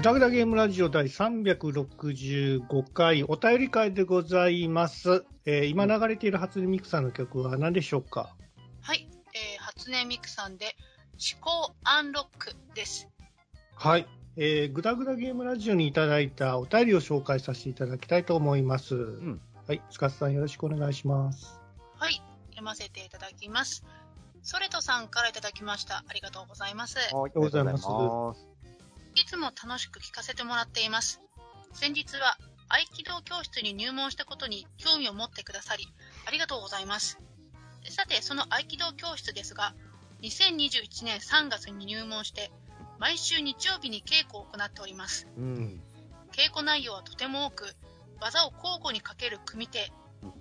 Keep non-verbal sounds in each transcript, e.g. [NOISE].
グダグダゲームラジオ第365回お便り会でございます。えー今流れている初音ミクさんの曲は何でしょうか？はい、えー、初音ミクさんで、思考アンロックです。はい。えー、グダグダゲームラジオにいただいたお便りを紹介させていただきたいと思います。んはい。スカスさんよろしくお願いします。はい、読ませていただきます。ソレトさんからいただきました。ありがとうございます。はい、ありがとうございます。いつも楽しく聞かせてもらっています。先日は合気道教室に入門したことに興味を持ってくださり、ありがとうございます。さて、その合気道教室ですが、2021年3月に入門して、毎週日曜日に稽古を行っております。うん。稽古内容はとても多く、技を交互にかける組手、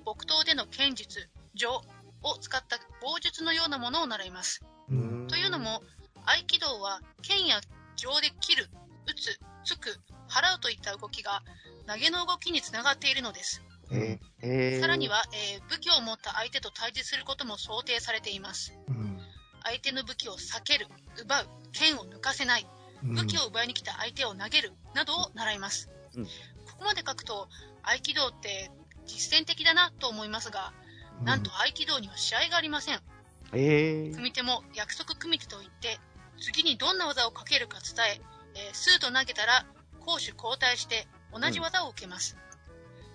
木刀での剣術、上を使った棒術のようなものを習います。うん。というのも、合気道は剣や上で切る、打つ、突く、払うといった動きが投げの動きにつながっているのです。えー、えーさらに、は、えー武器を持った相手と対峙することも想定されています。うん。相手の武器を避ける、奪う、剣を抜かせない、武器を奪いに来た相手を投げるなどを習います、うん。ここまで書くと合気道って実践的だなと思いますが、なんと合気道には試合がありません。えー、組手も約束組手といって次にどんな技をかけるか伝ええー数と投げたら攻守交代して同じ技を受けます、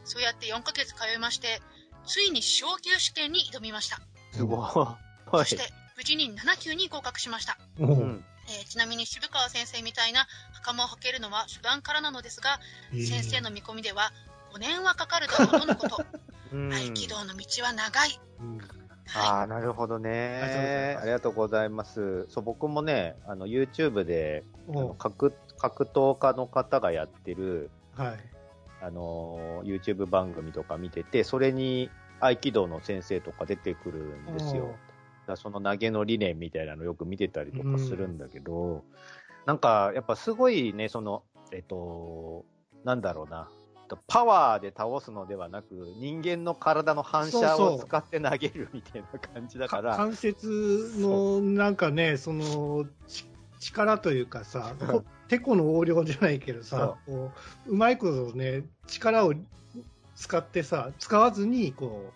そうやって4ヶ月通いましてついに昇級試験に挑みました、すごい。はい。そして無事に7級に合格しましたう。うんん。えーちなみに渋川先生みたいな袴を履けるのは初段からなのですが、先生の見込みでは5年はかかるだろうとのこと。[LAUGHS] うん合気道の道は長い。ああ、なるほどね。あありがとうございます。そう、僕もね、あの、YouTube で、格、格闘家の方がやってる、はい。あのー、YouTube 番組とか見てて、それに合気道の先生とか出てくるんですよ。だからその投げの理念みたいなのよく見てたりとかするんだけど、なんか、やっぱすごいね、その、えっと、なんだろうな。パワーで倒すのではなく、人間の体の反射そうそう。を使って投げるみたいな感じだか、から関節のなんかね、そのち力というかさ、こてこの横領じゃないけどさ、こううまいことね、力を使ってさ、使わずにこ。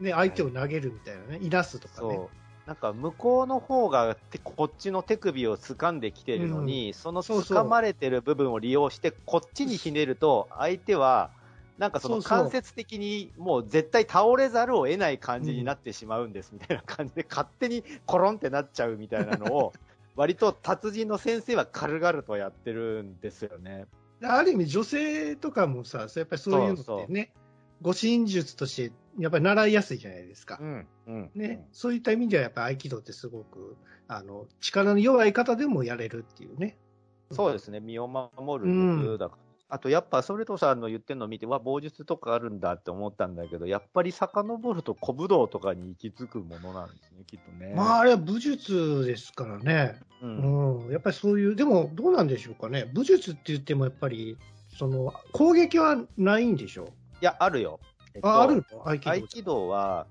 う、ね、相手を投げるみたいなね、いなすとかね。そう。なんか向こうの方がてこっちの手首を掴んできてるのに、そのそうそう掴まれてる部分を利用して、こっちにひねると、相手は、なんかそのそうそう関節的にもう絶対倒れざるを得ない感じになってしまうんですみたいな感じで、勝手にコロンってなっちゃうみたいなのを、[LAUGHS] 割と達人の先生は軽々とやってるんですよね。ある意味、女性とかもさ、やっぱりそういうのってね、そう護身術として、やっぱり習いやすいじゃないですか。ん。うん。ね、そういった意味では、やっぱ合気道ってすごく、あの、力の弱い方でもやれるっていうね。そうですね、身を守るだから。あと、やっぱ、それとさんの言ってるのを見て、わ、棒術とかあるんだって思ったんだけど、やっぱり遡ると古武道とかに行き着くものなんですね、きっとね。まあ、あれは武術ですからね。う。うんん。やっぱりそういう、でも、どうなんでしょうかね。武術って言っても、やっぱり、その、攻撃はないんでしょいや、あるよ。えっとあ、あるの？合気道。合気道は、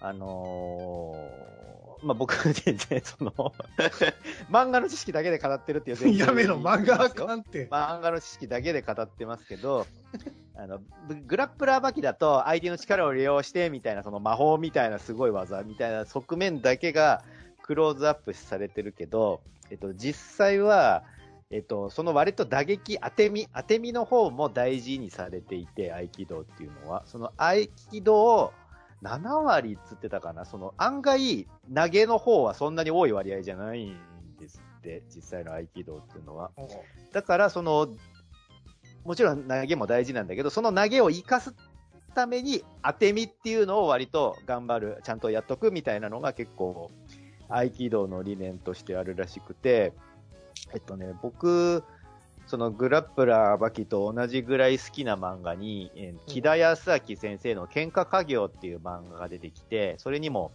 あのーまあ、僕、[LAUGHS] 全然、その、[LAUGHS] 漫画の知識だけで語ってるっていうやめろ、漫画あかんって。漫画の知識だけで語ってますけど、[LAUGHS] あの、ググラップラーバキだと相手の力を利用してみたいな、その魔法みたいなすごい技みたいな側面だけがクローズアップされてるけど、えっと、実際は、えっと、その割と打撃、当て身、当て身の方も大事にされていて、合気道っていうのは、その合気道、7割っつってたかな、その案外、投げの方はそんなに多い割合じゃないんですって、実際の合気道っていうのは。だから、その、もちろん投げも大事なんだけど、その投げを活かすために当て身っていうのを割と頑張る、ちゃんとやっとくみたいなのが結構、合気道の理念としてあるらしくて、えっとね、僕、そのグラップラーバキと同じぐらい好きな漫画に、えー木田康明先生の喧嘩家業っていう漫画が出てきて、それにも、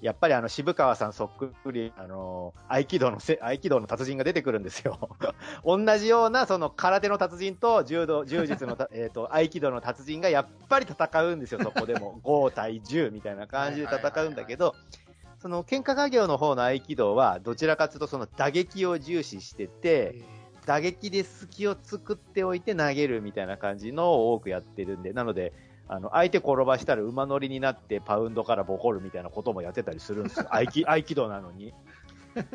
やっぱりあの渋川さんそっくり、あの、合気道のせ、合気道の達人が出てくるんですよ。[LAUGHS] 同じような、その空手の達人と柔道、柔術のた、[LAUGHS] えっと、合気道の達人がやっぱり戦うんですよ、そこでも。[LAUGHS] 5対10みたいな感じで戦うんだけど、その喧嘩家業の方の合気道は、どちらかというとその打撃を重視してて、打撃で隙を作っておいて投げるみたいな感じのを多くやってるんで、なので、あの、相手転ばしたら馬乗りになってパウンドからボコるみたいなこともやってたりするんですよ。[LAUGHS] 合気、合気道なのに。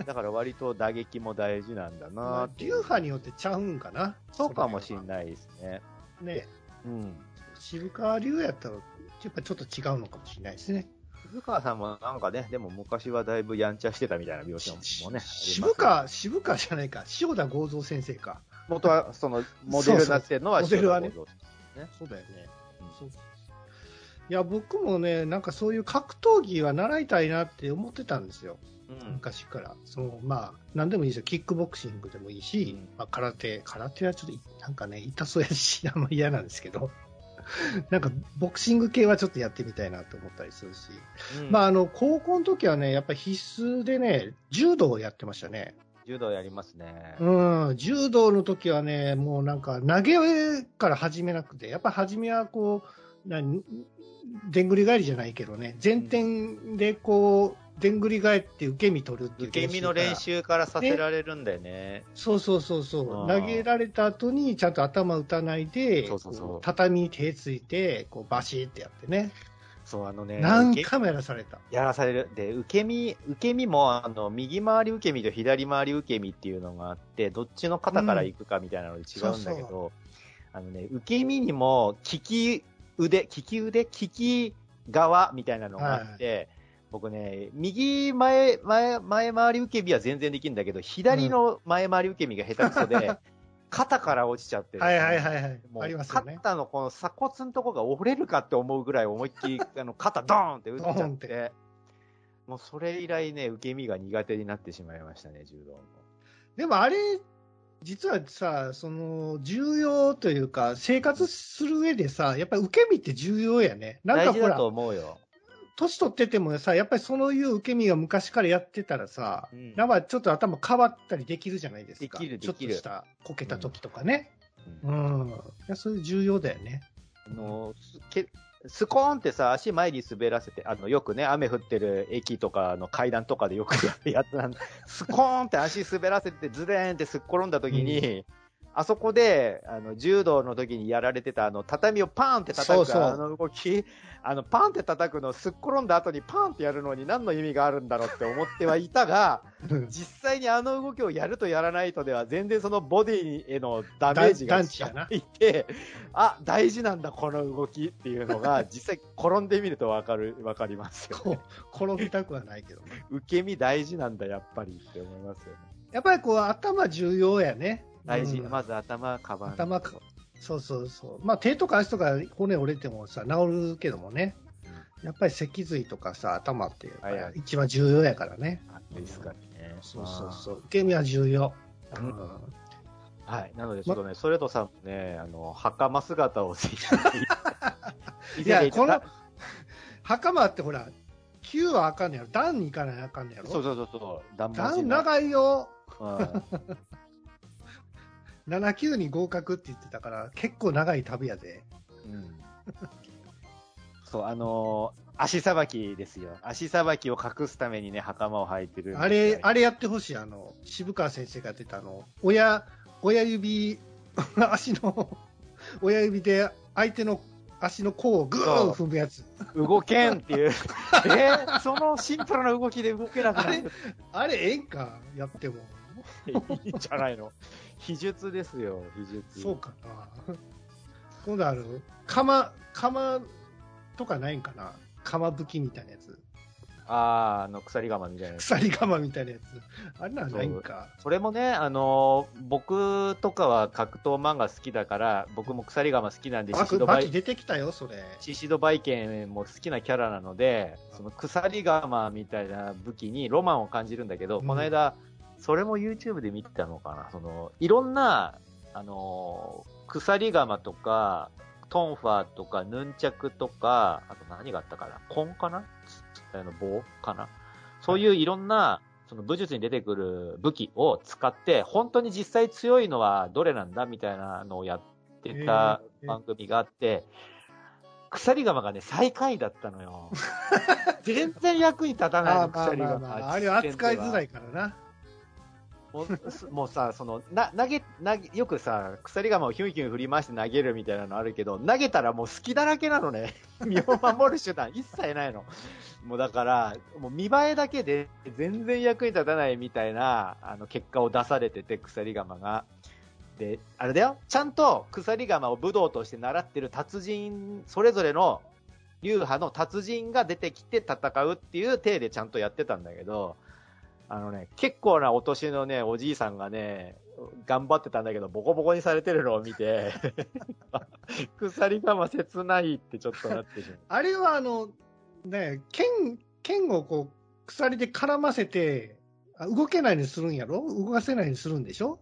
だから割と打撃も大事なんだまなっていう流派によってちゃうんかな。そうかもしれないですね。い。ね。うん。渋川流やったら、やっぱちょっと違うのかもしれないですね。渋川さんもなんかね、でも昔はだいぶやんちゃしてたみたいな描写もね。渋川、渋川じゃないか。塩田剛三先生か。元はそのモデルになってるのはそうそうモデルはねそうだよね。うんそういや、僕もね、なんかそういう格闘技は習いたいなって思ってたんですよ。うん昔から。そのまあ、なんでもいいですよ。キックボクシングでもいいし、うんまあ、空手。空手はちょっと、なんかね、痛そうやし、あんま嫌なんですけど。[LAUGHS] なんか、ボクシング系はちょっとやってみたいなと思ったりするし。うんまあ、あの、高校の時はね、やっぱり必須でね、柔道をやってましたね。柔道やりますね。うん、柔道の時はね、もうなんか投げから始めなくて、やっぱ初めはこう、何、でんぐり返りじゃないけどね、前転でこう、でんぐり返って受け身取るっていう受け身の練。習からさせられるんだよね。そうそうそうそう。投げられた後にちゃんと頭打たないで、そうそうそうこ畳に手ついて、こうバシーってやってね。そう、あのね、何回もやらされた。やらされる。で、受け身、受け身も、あの、右回り受け身と左回り受け身っていうのがあって、どっちの肩から行くかみたいなので違うんだけど、うんそうあのね、受け身にも、利き腕、利き腕、利き側みたいなのがあって、僕ね、右前、前、前回り受け身は全然できるんだけど、左の前回り受け身が下手くそで、肩から落ちちゃってる、はいはいはいはい。もうありますよね。肩のこの鎖骨のとこが折れるかって思うぐらい思いっきりあの肩ドーンって打っちゃっって、もうそれ以来ね、受け身が苦手になってしまいましたね、柔道も。でもあれ、実はさ、その、重要というか、生活する上でさ、やっぱり受け身って重要やね。なんかほら大事だと、思うよ。年取っててもさ、やっぱりそういう受け身が昔からやってたらさ、うんなんかちょっと頭変わったりできるじゃないですか。できるできるちょっとしたこけた時とかね。ううんん。いや、それ重要だよね。あのすけスコーンってさ、足前に滑らせて、あの、よくね、雨降ってる駅とかの階段とかでよくやるやつなんだ。スコーンって足滑らせて、ズレーンってすっ転んだ時に、あそこで、あの、柔道の時にやられてた、あの、畳をパーンって叩く、そうそうあの動き、あの、パーンって叩くの、すっ転んだ後にパーンってやるのに何の意味があるんだろうって思ってはいたが、実際にあの動きをやるとやらないとでは全然そのボディへのダメージが違いて、あ、大事なんだこの動きっていうのが [LAUGHS] 実際転んでみるとわかる、わかりますよ、こね。う転びたくはないけどね。受け身大事なんだやっぱりって思いますよね。やっぱりこう、頭重要やね。大事。うんまず頭、カバン。頭かそうそうそう。まあ手とか足とか骨折れてもさ、治るけどもね。やっぱり脊髄とかさ、頭っていうか一番重要やからね。あですかね。そうそうそう。受け身は重要。うんうんはい。なのでちょっとね、ソレトさんもね、あの、袴姿をぜひ。いや、この、袴ってほら、9はあかんねやろ。段に行かないあかんねやろ。そうそうそうそう、段。長いよ。うん7級に合格って言ってたから、結構長い旅やで。うんそう、あのー足さばきですよ。足さばきを隠すためにね、袴を履いてるあれ、あれやってほしい。あの、渋川先生がやってたあの、親、親指、[LAUGHS] 足の、親指で相手の足の甲をぐー踏むやつ。動けんっていう。[LAUGHS] えーそのシンプルな動きで動けなくなる。あれ、ええんか？やっても。いいんじゃないの？[LAUGHS] 秘術ですよ、秘術。そうかな。今度ある？釜、釜とかないんかな？釜武器みたいなやつ。あー、あの、鎖釜みたいなやつ。鎖釜みたいなやつ。あれなんないんか？それもね、あのー僕とかは格闘漫画好きだから、僕も鎖釜好きなんで、バキバ出てきたよ、それ。シシドバイケンも好きなキャラなので、その鎖釜みたいな武器にロマンを感じるんだけど、うんこの間、それも YouTube で見てたのかな、その、いろんな、あのー鎖釜とか、トンファーとか、ヌンチャクとか、あと何があったかな、コンかな？あの棒かな？そういういろんな、その武術に出てくる武器を使って、本当に実際強いのはどれなんだみたいなのをやってたえー番組があって、鎖釜がね、最下位だったのよ。[LAUGHS] 全然役に立たない鎖釜。まあれは扱いづらい。いからな。[LAUGHS] もうさ、その、な、投げ、投げ、よくさ、鎖釜をヒュンヒュン振り回して投げるみたいなのあるけど、投げたらもう隙だらけなのね。[LAUGHS] 身を守る手段一切ないの。もうだから、もう見栄えだけで全然役に立たないみたいな、あの、結果を出されてて、鎖釜が。で、あれだよ、ちゃんと鎖釜を武道として習ってる達人、それぞれの流派の達人が出てきて戦うっていう体でちゃんとやってたんだけど、あのね、結構なお年のね、おじいさんがね、頑張ってたんだけど、ボコボコにされてるのを見て、[LAUGHS] 鎖釜切ないってちょっとなってしまう。あれはあの、ね、剣、剣をこう、鎖で絡ませて、あ動けないようにするんやろ？動かせないようにするんでしょ？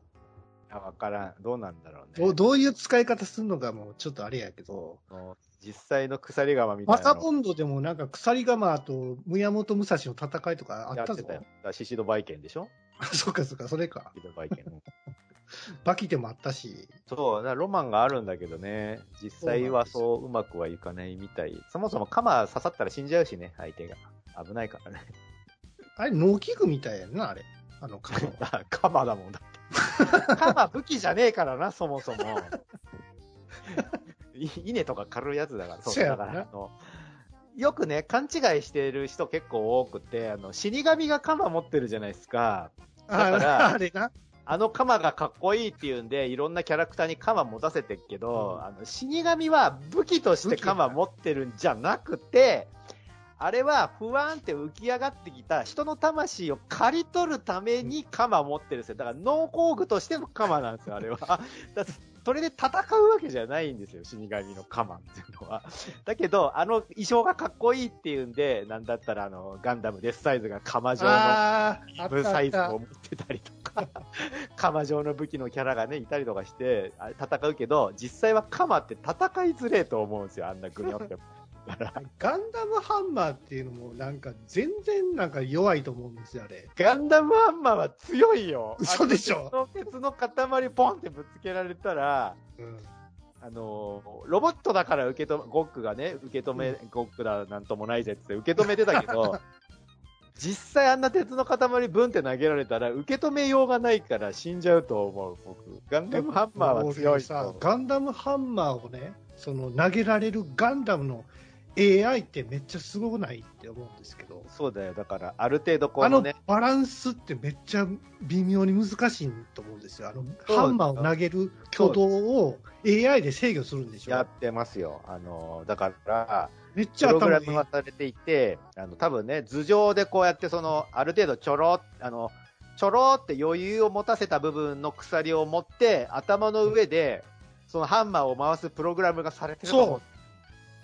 わからん。どうなんだろうどうね。どういう使い方するのかもうちょっとあれやけど、実際の鎖釜みたいなのマサボンドでもなんか鎖釜と宮本武蔵の戦いとかあったぞやってた。よ。だからシシドバイケンでしょ？あそっかそっか、それか。シシドバイケン。[LAUGHS] バキでもあったし。そう、だからロマンがあるんだけどね、実際はそううまくはいかないみたい。そもそも鎌刺さったら死んじゃうしね、相手が。危ないからね。あれ、農機具みたいやんな、あれ。あの鎌は。[LAUGHS] あ鎌だもんだって。[LAUGHS] 鎌武器じゃねえからな、そもそも。い稲とか狩るやつだから。そうだからあのよくね、勘違いしてる人結構多くて、あの、死神が鎌持ってるじゃないですか。だからあ [LAUGHS] あれな。あの鎌がかっこいいっていうんで、いろんなキャラクターに鎌持たせてるけど、うんあの死神は武器として鎌持ってるんじゃなくて、あれは不安って浮き上がってきた人の魂を刈り取るために鎌持ってるんですよ。だから農工具としての鎌なんですよ、あれは。[LAUGHS] だそれで戦うわけじゃないんですよ、死神の鎌っていうのは。[LAUGHS] だけど、あの衣装がかっこいいっていうんで、なんだったらあの、ガンダムデスサイズが鎌状のブサイズを持ってたりとか、[LAUGHS] 鎌状の武器のキャラがね、いたりとかして、戦うけど、実際は鎌って戦いづれえと思うんですよ、あんなグニョって。ガンダムハンマーっていうのもなんか全然なんか弱いと思うんですよ、あれ。ガンダムハンマーは強いよ。[LAUGHS] 嘘でしょあの鉄の塊ポンってぶつけられたら、うん。あのーロボットだから受け止め、ゴックがね、受け止め、ゴックだなんともないぜって受け止めてたけど、[LAUGHS] 実際あんな鉄の塊ブンって投げられたら受け止めようがないから死んじゃうと思う、僕。ガンダムハンマーは強い俺さ、ガンダムハンマーをね、その投げられるガンダムの AI ってめっちゃすごくないって思うんですけど、そうだよ。だから、ある程度こあののね、バランスってめっちゃ微妙に難しいと思うんですよ。あの、ハンマーを投げる挙動を AI で制御するんでしょやってますよ。あの、だから、めっちゃプログラムがされていて、あの、多分ね、頭上でこうやってその、ある程度ちょろ、あの、ちょろって余裕を持たせた部分の鎖を持って、頭の上で、そのハンマーを回すプログラムがされてると思うそう。で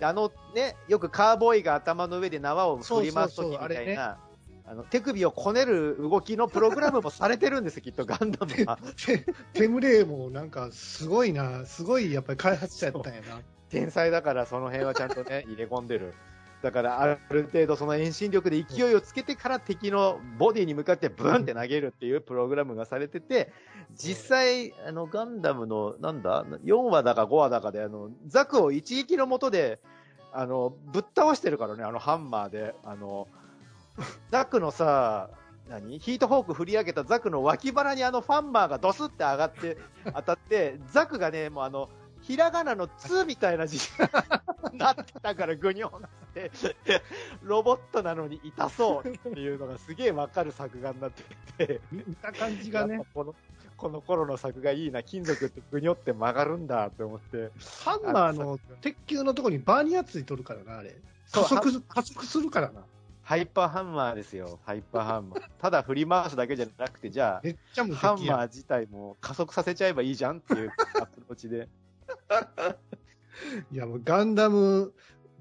あのね、よくカーボーイが頭の上で縄を振り回すときみそうそうそうたいな、あの手首をこねる動きのプログラムもされてるんですよ、きっとガンダムは。テテムレイもなんかすごいな、すごいやっぱり開発者やったんやな。天才だからその辺はちゃんとね、入れ込んでる。だからある程度その遠心力で勢いをつけてから敵のボディに向かってブンって投げるっていうプログラムがされてて、実際、あのガンダムのなんだ、4話だか5話だかであのザクを一撃のもとであのぶっ倒してるからね、あのハンマーで。あの [LAUGHS] ザクのさ、何？ヒートフォーク振り上げたザクの脇腹にあのファンマーがドスって上がって当たって、ザクがね、もうあの、ひらがなの「つ」みたいな字に [LAUGHS] なってたからぐにょんって、ロボットなのに痛そうっていうのがすげえわかる作画になってて、見た感じがねこの、この頃の作画いいな、金属ってぐにょって曲がるんだって思って。ハンマーの鉄球のところにバーニアついとるからな、あれ。加速、加速するからな。ハイパーハンマーですよ、ハイパーハンマー。ただ振り回すだけじゃなくて、じゃあ、ハンマーや自体も加速させちゃえばいいじゃんっていうアプローチで。いや、もうガンダム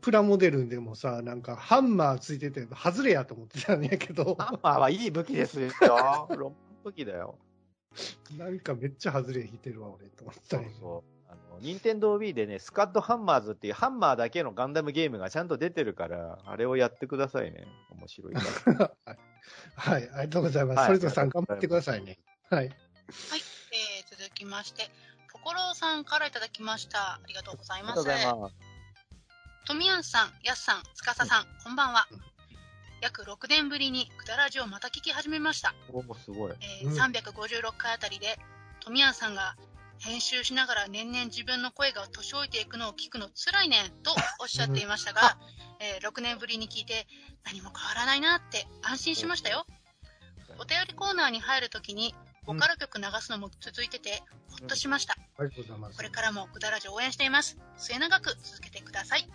プラモデルでもさ、なんかハンマーついてて、外れやと思ってたんやけど、ハンマーはいい武器ですよ。[LAUGHS] ロン武器だよ。なんかめっちゃ外れ引いてるわ、俺、と思ってたんやけど。そう。あの、ニンテンドー Wii でね、スカッドハンマーズっていうハンマーだけのガンダムゲームがちゃんと出てるから、あれをやってくださいね。面白いから。[LAUGHS] はい、はい、ありがとうございます。はいそれぞれさん頑張ってくださいね。はい。はい、えー、続きまして、ところさんからいただきました。ありがとうございます。ありがとうございます。とみやんさん、やすさん、つかささん、こんばんは。約6年ぶりにくだらじをまた聞き始めました。おーすごい。えーうん356回あたりで、富谷さんが編集しながら年々自分の声が年老いていくのを聞くの辛いねんとおっしゃっていましたが、[LAUGHS] えー6年ぶりに聞いて何も変わらないなって安心しましたよ。お便りコーナーに入るときにボカロ曲流すのも続いててほっとしました。ありがとうございます。これからもくだらじ応援しています。末永く続けてください。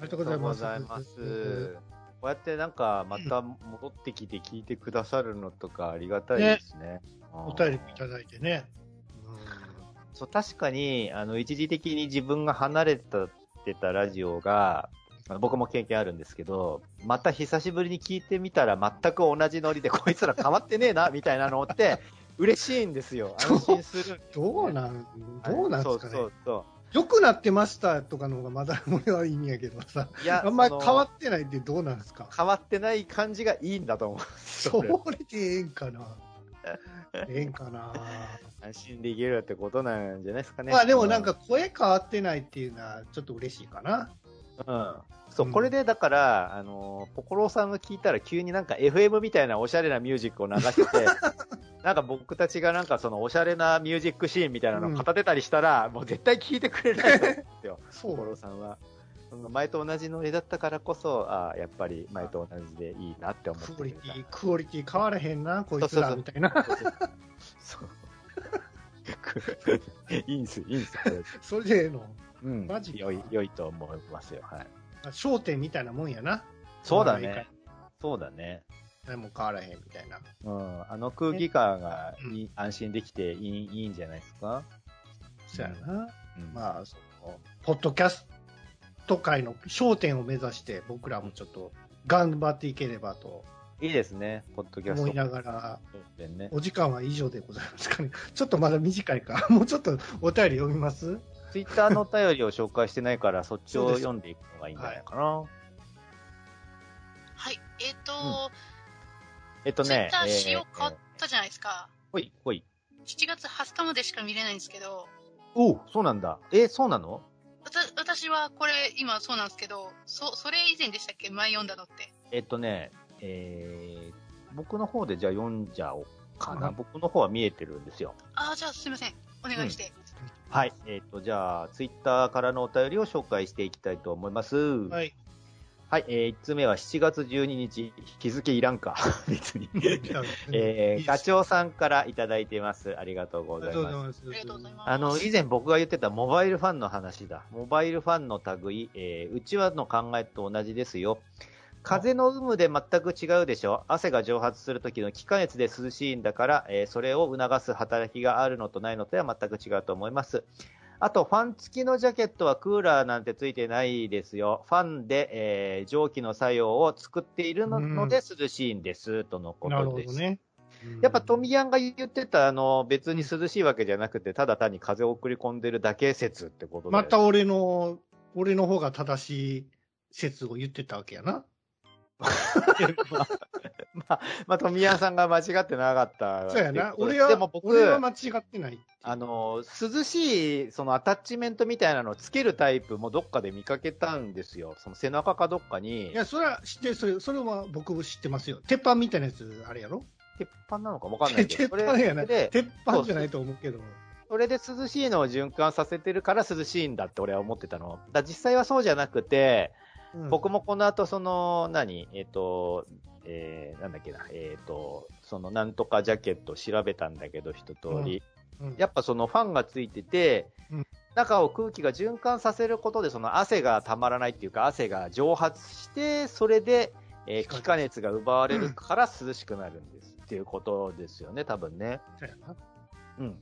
ありがとうございます。こうやってなんか、また戻ってきて聞いてくださるのとかありがたいですね。お便りいただいてね。そう、確かに、あの、一時的に自分が離れたってたラジオが、僕も経験あるんですけど、また久しぶりに聞いてみたら全く同じノリで、こいつら変わってねえな、みたいなのって、嬉しいんですよ。[LAUGHS] 安心する。どうなん、どうなんですかね。そうそうそ良くなってましたとかの方がまだ俺はいいんやけどさ。う。いや、あんまり変わってないってどうなんですか？変わってない感じがいいんだと思うそよ。れでええんかな。[LAUGHS] ええんかな。安心できるってことなんじゃないですかね。まあでもなんか声変わってないっていうのはちょっと嬉しいかな。うん。そう、うんこれでだから、あの、ポコローさんが聞いたら急になんか FM みたいなおしゃれなミュージックを流して、なんか僕たちがなんかそのおしゃれなミュージックシーンみたいなのを語ってたりしたら、もう絶対聞いてくれないと思うんですよ、[LAUGHS] そポコローさんは。うん前と同じノリだったからこそ、あやっぱり前と同じでいいなって思ってクオリるティ、クオリティ変わらへんな、こいつらみたいな。そう。[LAUGHS] いいんす、いいんす、これ。それでええの？うん。マジか良い、良いと思いますよ。はい。焦点みたいなもんやな。そうだね。そうだね。何も変わらへんみたいな。うん。あの空気感がいい安心できていいいいんじゃないですか？そうやな。うんまあ、その、ポッドキャスト界の焦点を目指して、僕らもちょっと頑張っていければといいですね、ポッドキャスト。思いながら。お時間は以上でございますかね。ちょっとまだ短いか。[LAUGHS] もうちょっとお便り読みます？ツイッターのお便りを紹介してないから、そっちを読んでいくのがいいんじゃないかな。はい。えっ、と、えっとねツイッタ、ー仕様え変わったじゃないですか。ほい、ほい。7月20日までしか見れないんですけど、おうそうなんだ。え、そうなの？わた私はこれ今そうなんですけど、そ、それ以前でしたっけ？前読んだのって。えっとね、えー、僕の方でじゃあ読んじゃおうかな。うん僕の方は見えてるんですよ。ああ、じゃあすいません。お願いして。はい。えっ、と、じゃあ、ツイッターからのお便りを紹介していきたいと思います。は。はいい。えー、1つ目は7月12日、日付いらんか。[LAUGHS] 別に。えー、ガチョウさんからいただいてます。ありがとうごありがとうございます。ありがとうございます。あの、以前僕が言ってたモバイルファンの話だ。モバイルファンの類、えー、うちわの考えと同じですよ。風の有無で全く違うでしょ汗が蒸発する時の気化熱で涼しいんだから、えーそれを促す働きがあるのとないのとは全く違うと思います。あと、ファン付きのジャケットはクーラーなんてついてないですよ。ファンで、えー蒸気の作用を作っているので涼しいんです、とのことです。ね。やっぱトミヤンが言ってた、あの、別に涼しいわけじゃなくて、ただ単に風を送り込んでるだけ説ってことで。また俺の、俺の方が正しい説を言ってたわけやな。まあ、まあ、富谷さんが間違ってなかった。そうやな。俺は、でも僕、俺は間違ってない。あの、涼しい、そのアタッチメントみたいなのをつけるタイプもどっかで見かけたんですよ。その背中かどっかにい。や、それは知ってる、それ、それは僕も知ってますよ。鉄板みたいなやつ、あれやろ鉄板なのかわかんないけ鉄ど。板やな。鉄板じゃないと思うけど。それで涼しいのを循環させてるから涼しいんだって俺は思ってたの。だ実際はそうじゃなくて、うん。僕もこの後、その、何？えっ、と、えーなんだっけな、えっ、と、その、なんとかジャケット調べたんだけど、一通り。うん。やっぱそのファンがついてて、うん。中を空気が循環させることで、その汗がたまらないっていうか、汗が蒸発して、それで、えー気化熱が奪われるから涼しくなるんですっていうことですよね、多分ね。うん。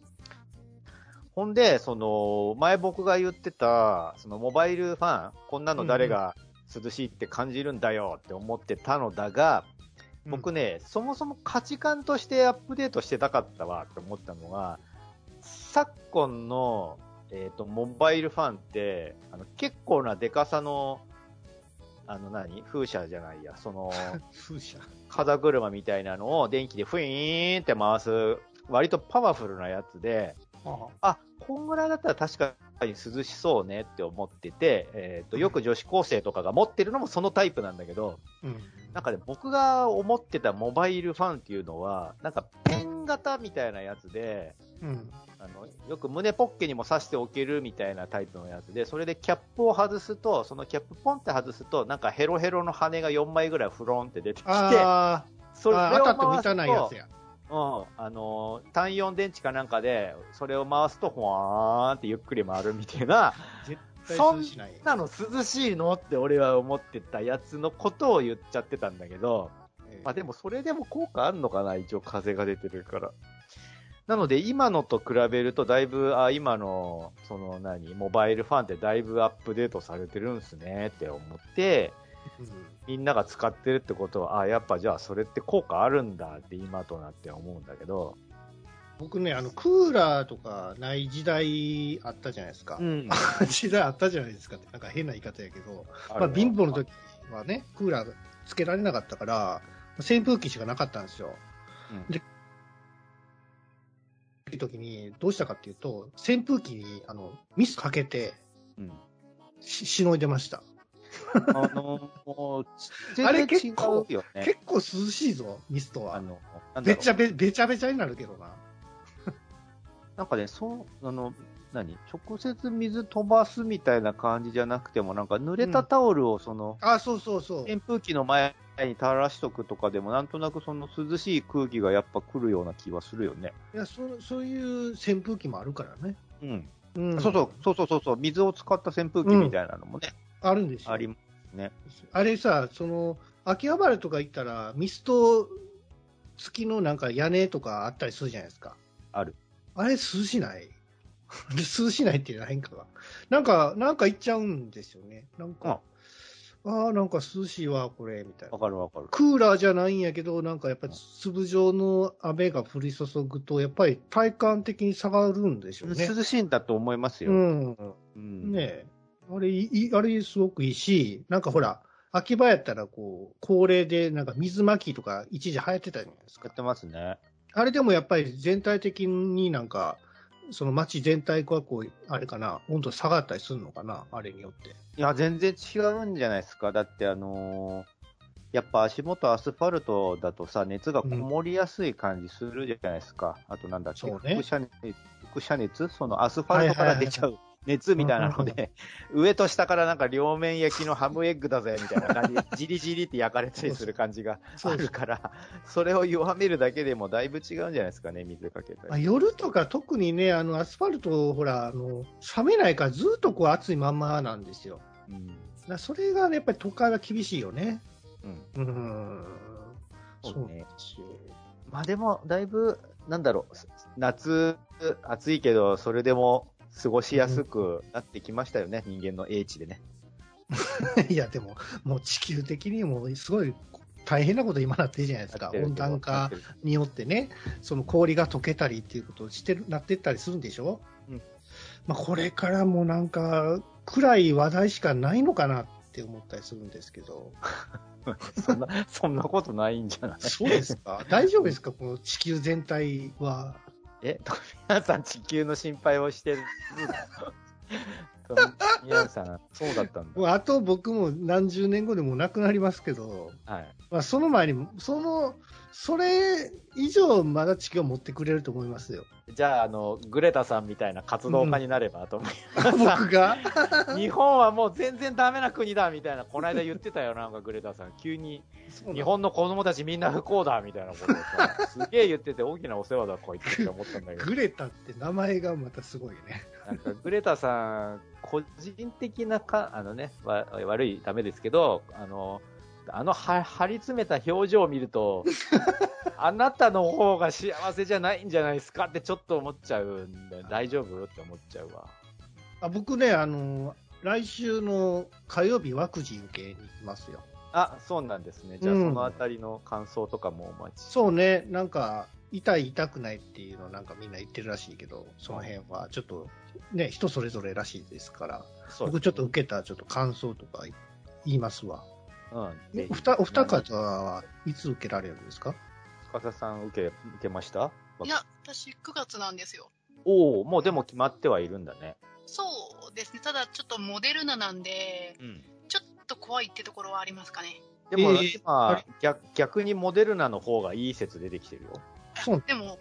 ほんで、その、前僕が言ってた、そのモバイルファン、こんなの誰が涼しいって感じるんだよって思ってたのだが、僕ね、そもそも価値観としてアップデートしてたかったわって思ったのが、昨今の、えっ、と、モバイルファンって、あの、結構なデカさの、あの何？風車じゃないや、その、[LAUGHS] 風車。風車みたいなのを電気でフィーンって回す、割とパワフルなやつで、あ。あ、こんぐらいだったら確かに涼しそうねって思ってて、えっ、と、よく女子高生とかが持ってるのもそのタイプなんだけど、うん。なんかね、僕が思ってたモバイルファンっていうのは、なんかペン型みたいなやつで、うん。あの、よく胸ポッケにも刺しておけるみたいなタイプのやつで、それでキャップを外すと、そのキャップポンって外すと、なんかヘロヘロの羽が4枚ぐらいフロンって出てきて、あそーあー、当たって満たないやつや。うん、あのー単4電池かなんかで、それを回すと、ほわーんってゆっくり回るみたいな、絶対そん涼しない。なの涼しいのって俺は思ってたやつのことを言っちゃってたんだけど、ええ。まあでもそれでも効果あるのかな、一応風が出てるから。なので今のと比べるとだいぶ、あ、今の、その何、モバイルファンってだいぶアップデートされてるんすねって思って、うんみんなが使ってるってことは、あ、やっぱじゃあそれって効果あるんだって今となっては思うんだけど。僕ね、あの、クーラーとかない時代あったじゃないですか。ん。[LAUGHS] 時代あったじゃないですかって、なんか変な言い方やけど、まあ、貧乏の時はね、クーラーつけられなかったから、扇風機しかなかったんですよ。うんで、時にどうしたかっていうと、扇風機にあのミストかけてうん。ししのいでました。あのー、あれ結構。結構涼しいぞ、ミストは。あの、べちゃべべちゃべちゃになるけどな。[LAUGHS] なんかね、そう、あの、何？直接水飛ばすみたいな感じじゃなくても、なんか濡れたタオルをその、あ、そうそうそう。扇風機の前に垂らしとくとかでも、なんとなくその涼しい空気がやっぱ来るような気はするよね。いやそそういう扇風機もあるからね。うん。うん、そうそう、そうそうそうそう、水を使った扇風機みたいなのもね、あるんですよ。ありますね。あれさ、その、秋葉原とか行ったら、ミスト付きのなんか屋根とかあったりするじゃないですか。ある。あれ涼しない？[LAUGHS] 涼しないっていうのは変かが。なんか、なんか行っちゃうんですよね。なんか、ああ、なんか涼しいわ、これ、みたいなわ。かるわかる。クーラーじゃないんやけど、なんかやっぱり粒状の雨が降り注ぐと、やっぱり体感的に下がるんでしょうね。涼しいんだと思いますよ。うん。うんねえ。あれ、いいあれすごくいいし、なんかほら、秋葉やったらこう、恒例でなんか水まきとか一時流行ってたじゃないですか。使ってますね。あれでもやっぱり全体的になんか、その街全体がこう、あれかな、温度下がったりするのかな、あれによって。いや、全然違うんじゃないですか。だって、あのーやっぱ足元アスファルトだとさ、熱がこもりやすい感じするじゃないですか。あとなんだっけ、ね輻射熱、輻射熱？そのアスファルトから出ちゃう熱みたいなので、上と下からなんか両面焼きのハムエッグだぜ、みたいな感じで、[LAUGHS] じりじりって焼かれたりする感じがあるから、それを弱めるだけでもだいぶ違うんじゃないですかね、水かけたまあ、り。夜とか特にね、あの、アスファルト、ほら、あの、冷めないからずっとこう暑いまんまなんですよ。うん。だそれがね、やっぱり都会は厳しいよね。うん。うん。そうね。まあでも、だいぶ、なんだろう、夏、暑いけど、それでも過ごしやすくなってきましたよね、人間の英知でね。[LAUGHS] いや、でも、もう地球的にもすごい大変なこと今なってるじゃないですか。温暖化によってね、その氷が溶けたりっていうことをしてる、なってったりするんでしょ？うんまあ、これからもなんか、暗い話題しかないのかなって思ったりするんですけど。[LAUGHS] そんな、そんなことないんじゃない？そうですか大丈夫ですか？この地球全体は。え、[LAUGHS] 皆さん地球の心配をしてる。[LAUGHS] 皆さん、そうだったんだ。[LAUGHS] あと僕も何十年後でもう亡くなりますけど、はい。まあ、その前に、その、それ以上まだ地球を持ってくれると思いますよ。じゃあ、あの、グレタさんみたいな活動家になればと思います。[LAUGHS] 僕が？[LAUGHS] 日本はもう全然ダメな国だみたいな、この間言ってたよ、なんかグレタさん。急に、日本の子供たちみんな不幸だみたいなことをさ、すげえ言ってて大きなお世話だこいつって思ったんだけど。グレタって名前がまたすごいね。なんかグレタさん、個人的なか、あのね、わ悪い、ダメですけど、あの、あのは張り詰めた表情を見ると、[LAUGHS] あなたの方が幸せじゃないんじゃないですかってちょっと思っちゃうんで、大丈夫って思っちゃうわ。あ僕ね、あの、来週の火曜日ワクチン受けに行きますよ。あ、そうなんですね。じゃあ、うんそのあたりの感想とかもお待ち。そうね、なんか、痛い、痛くないっていうのなんかみんな言ってるらしいけど、その辺はちょっと、ね、人それぞれらしいですから、そう僕ちょっと受けたちょっと感想とか言いますわ。うん。お二お二方はいつ受けられるんですか？司さん受け、受けました？いや、私9月なんですよ。おおもうでも決まってはいるんだね。そうですね。ただちょっとモデルナなんで、うん。ちょっと怖いってところはありますかね。でもえー逆逆にモデルナの方がいい説出てきてるよ。そうでも、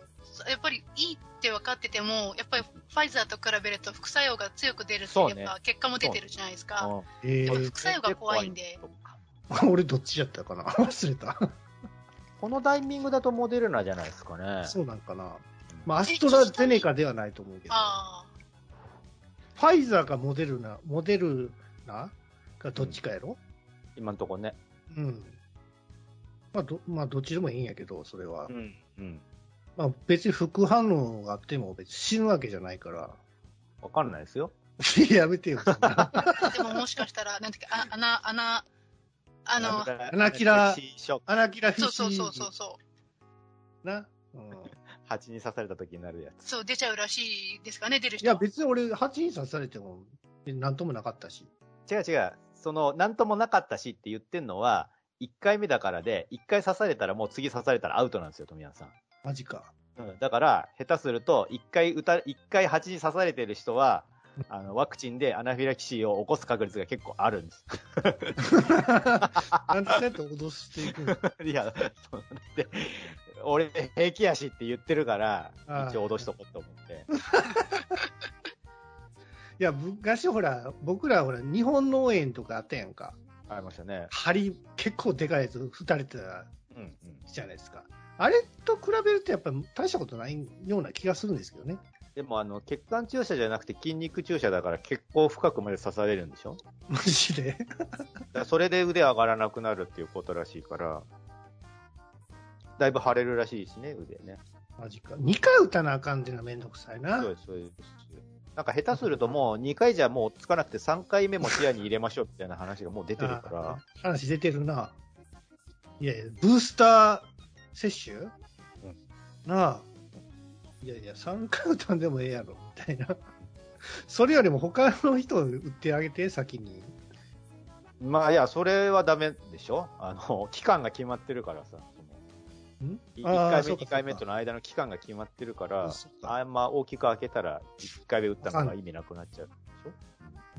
やっぱりいいって分かってても、やっぱりファイザーと比べると副作用が強く出るってそうねやっぱ結果も出てるじゃないですか。うんえー、副作用が怖いんで。[LAUGHS] 俺どっちやったかな？[LAUGHS] 忘れた。[LAUGHS] このタイミングだとモデルナじゃないですかね。そうなんかな。まあ、アストラゼネカではないと思うけど。あファイザーかモデルナ、モデルナ？かどっちかやろ？今のところね。うん。まあ、ど、まあ、どっちでもいいんやけど、それは。ん。うん。まあ、別に副反応があっても別に死ぬわけじゃないから。わかんないですよ。やめてよ。でももしかしたら、なんていうか、あ穴、穴、あの、アナキラシーショック。アナキラフィそうシそうそうそうそう。な？うん。蜂に刺された時になるやつ。そう、出ちゃうらしいですかね、出る人。いや、別に俺、蜂に刺されても、なんともなかったし。違う違う。その、なんともなかったしって言ってんのは、1回目だからで、1回刺されたらもう次刺されたらアウトなんですよ、富山さん。マジか。うん、だから、下手すると、1回撃た、一回蜂に刺されてる人は、あの、ワクチンでアナフィラキシーを起こす確率が結構あるんです。[LAUGHS] なんでそうやって脅していくの？[LAUGHS] いや、そうで、俺、平気やしって言ってるから、一応脅しとこうと思って。[LAUGHS] いや、昔ほら、僕らほら、日本農園とかあったやんか。ありましたね。針、結構でかいやつ、二人てたうんうん。じゃないですか。あれと比べるとやっぱ大したことないような気がするんですけどね。でも、あの、血管注射じゃなくて筋肉注射だから結構深くまで刺されるんでしょ？[LAUGHS] マジで？それで腕上がらなくなるっていうことらしいから、だいぶ腫れるらしいしね、腕ね。マジか。2回打たなあかんっていうのはめんどくさいな。そうです、そうです。なんか下手するともう2回じゃもうつかなくて3回目も視野に入れましょうみたいな話がもう出てるか [LAUGHS] あら、話出てるな。いやいや、ブースター接種、なあ。いやいや、3回打たんでもええやろ、みたいな。[LAUGHS] それよりも他の人を打ってあげて、先に。まあいや、それはダメでしょ。あの、期間が決まってるからさ。ん？1あー回目、そうか2回目との間の期間が決まってるからあんま大きく開けたら1回目打ったのが意味なくなっちゃうでしょ？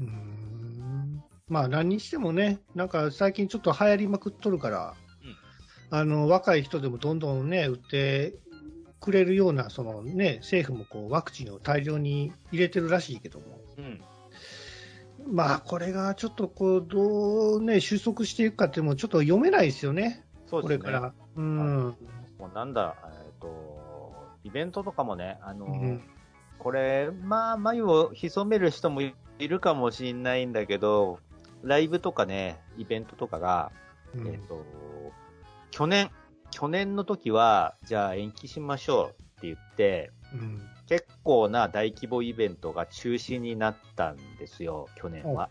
うーん。まあ何にしてもね、なんか最近ちょっと流行りまくっとるから、あの若い人でもどんどんね、打ってくれるような、そのね、政府もこうワクチンを大量に入れてるらしいけども、うん。まあこれがちょっとこう、どうね、収束していくかっていうのもちょっと読めないですよね、そうですね。これから。うん。もうなんだ、えっ、と、イベントとかもね、あの、うんこれ、まあ、眉を潜める人もいるかもしれないんだけど、ライブとかね、イベントとかが、うんえっ、と、去年、去年の時は、じゃあ延期しましょうって言って、うん結構な大規模イベントが中止になったんですよ、去年は。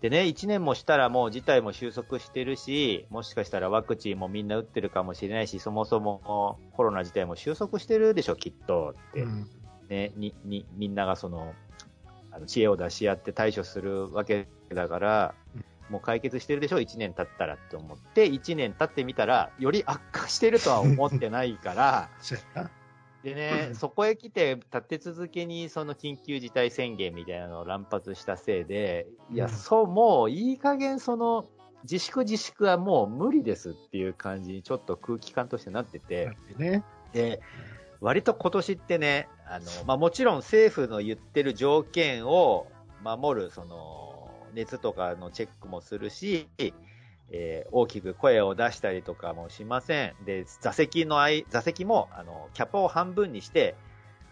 でね、1年もしたらもう事態も収束してるし、もしかしたらワクチンもみんな打ってるかもしれないし、そもそもコロナ自体も収束してるでしょ、きっとって。うんね、に、に、みんながその、あの知恵を出し合って対処するわけだからうん、もう解決してるでしょ、1年経ったらって思って、1年経ってみたら、より悪化してるとは思ってないから。[LAUGHS] でね、そこへ来て、立て続けにその緊急事態宣言みたいなのを乱発したせいで、いや、うん。そう、もういい加減その、自粛自粛はもう無理ですっていう感じにちょっと空気感としてなってて、ね。で、割と今年ってね、あの、まあ、もちろん政府の言ってる条件を守る、その、熱とかのチェックもするし、えー大きく声を出したりとかもしません。で、座席の間、座席も、あの、キャパを半分にして、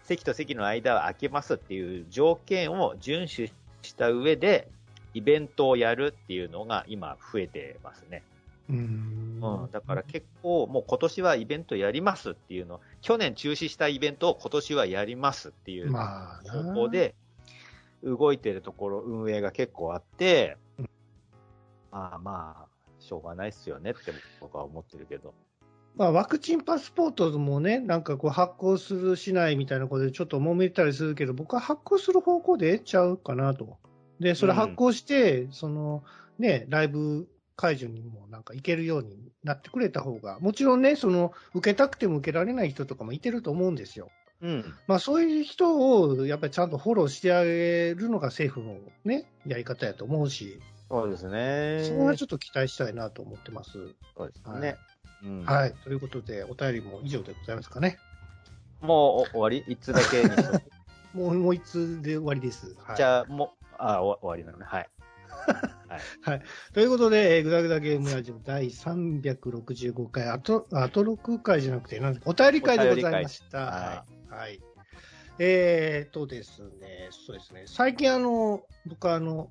席と席の間は空けますっていう条件を遵守した上で、イベントをやるっていうのが今増えてますね。うんうん、だから結構、もう今年はイベントやりますっていうの、去年中止したイベントを今年はやりますっていう方向で動いてるところ、運営が結構あって、まあまあ、しょうがないっすよねって僕は思ってるけど。まあ、ワクチンパスポートもね、なんかこう発行するしないみたいなことでちょっと揉めたりするけど、僕は発行する方向でええちゃうかなと。で、それ発行して、そのね、ライブ会場にもなんか行けるようになってくれた方が、もちろんね、その受けたくても受けられない人とかもいてると思うんですよ。うん。まあそういう人をやっぱりちゃんとフォローしてあげるのが政府のね、やり方やと思うし、そうですね。そこはちょっと期待したいなと思ってます。そうですね。うんはい。ということで、お便りも以上でございますかね。もうお終わり？一つだけに [LAUGHS] もう、もう一通で終わりです。はい、じゃあ、もう、あお終わりなのね。[LAUGHS] はい。ということで、えー、ぐだぐだゲームラジオ第365回、あと、あと6回じゃなくて、なんお便り会でございました。ははい。えーとですね、そうですね、最近あの、僕あの、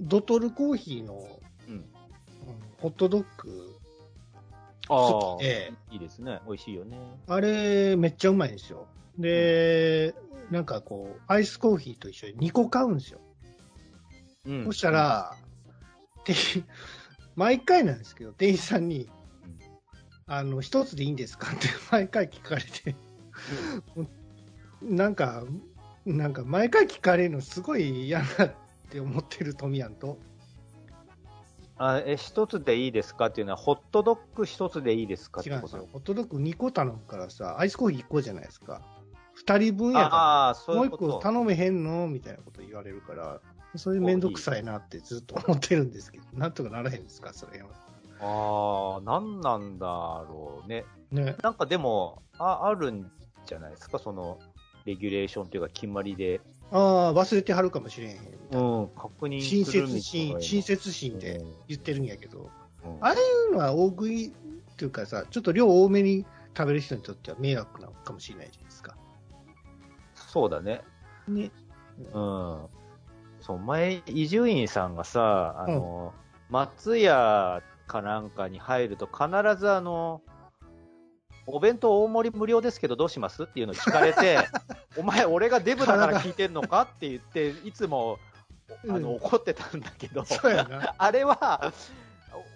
ドトルコーヒーの、うんうんホットドッグ、あ好あ、きでいいですね。美味しいよね。あれ、めっちゃうまいんですよ。で、なんかこう、アイスコーヒーと一緒に2個買うんですよ。うんそした、ら、店員 [LAUGHS] 毎回なんですけど、店員さんに、あの、一つでいいんですかって毎回聞かれて、なんか、なんか毎回聞かれるのすごい嫌だって思ってるトミヤンと、あえ、一つでいいですかっていうのは、ホットドッグ一つでいいですかって違うんですよ。ホットドッグ2個頼むからさ、アイスコーヒー1個じゃないですか。2人分やかああ、そら、もう1ういうこと。個頼めへんのみたいなこと言われるから、それめんどくさいなってずっと思ってるんですけど、なんとかならへんですか、それは。ああ、なんなんだろうね。ね。なんかでも、あ、あるんじゃないですか、その、レギュレーションというか、決まりで、ああ、忘れてはるかもしれへん。うん、確認親切心、な親切心で言ってるんやけど、うんああいうのは大食いっていうかさ、ちょっと量多めに食べる人にとっては迷惑なのかもしれないじゃないですか。そうだね。ね。うん。そう、前、伊集院さんがさ、あの、松屋かなんかに入ると必ずあの、お弁当大盛り無料ですけどどうしますっていうのを聞かれて、[LAUGHS] お前俺がデブだから聞いてんのかって言って、いつも、あの、うん怒ってたんだけど、そうやな。[LAUGHS] あれは、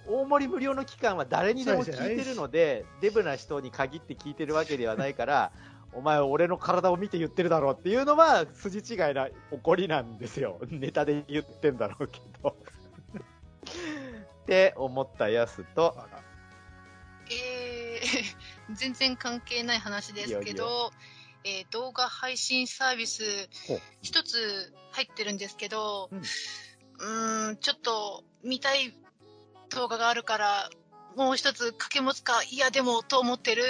大盛り無料の期間は誰にでも聞いてるので、デブな人に限って聞いてるわけではないから、[LAUGHS] お前俺の体を見て言ってるだろうっていうのは筋違いな怒りなんですよ。ネタで言ってんだろうけど。って思ったやすと、えー、全然関係ない話ですけいいよど、えー動画配信サービス一つ入ってるんですけど、ううんーん、ちょっと見たい動画があるから、もう一つ掛け持つか、いやでもと思ってる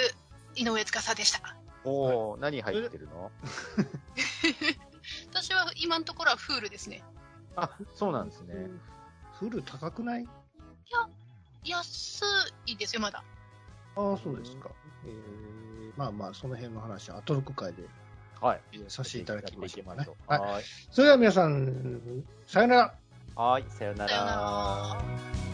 井上司でした。おー、何入ってるの？[LAUGHS] 私は今のところはフールですね。あ、そうなんですね。フル高くない？安いですよ、まだ。ああ、そうですか。えー、まあまあ、その辺の話は後6回ではい。させていただきましょうかねはい。はい。それでは皆さん、さよなら。はい、さよなさよならら。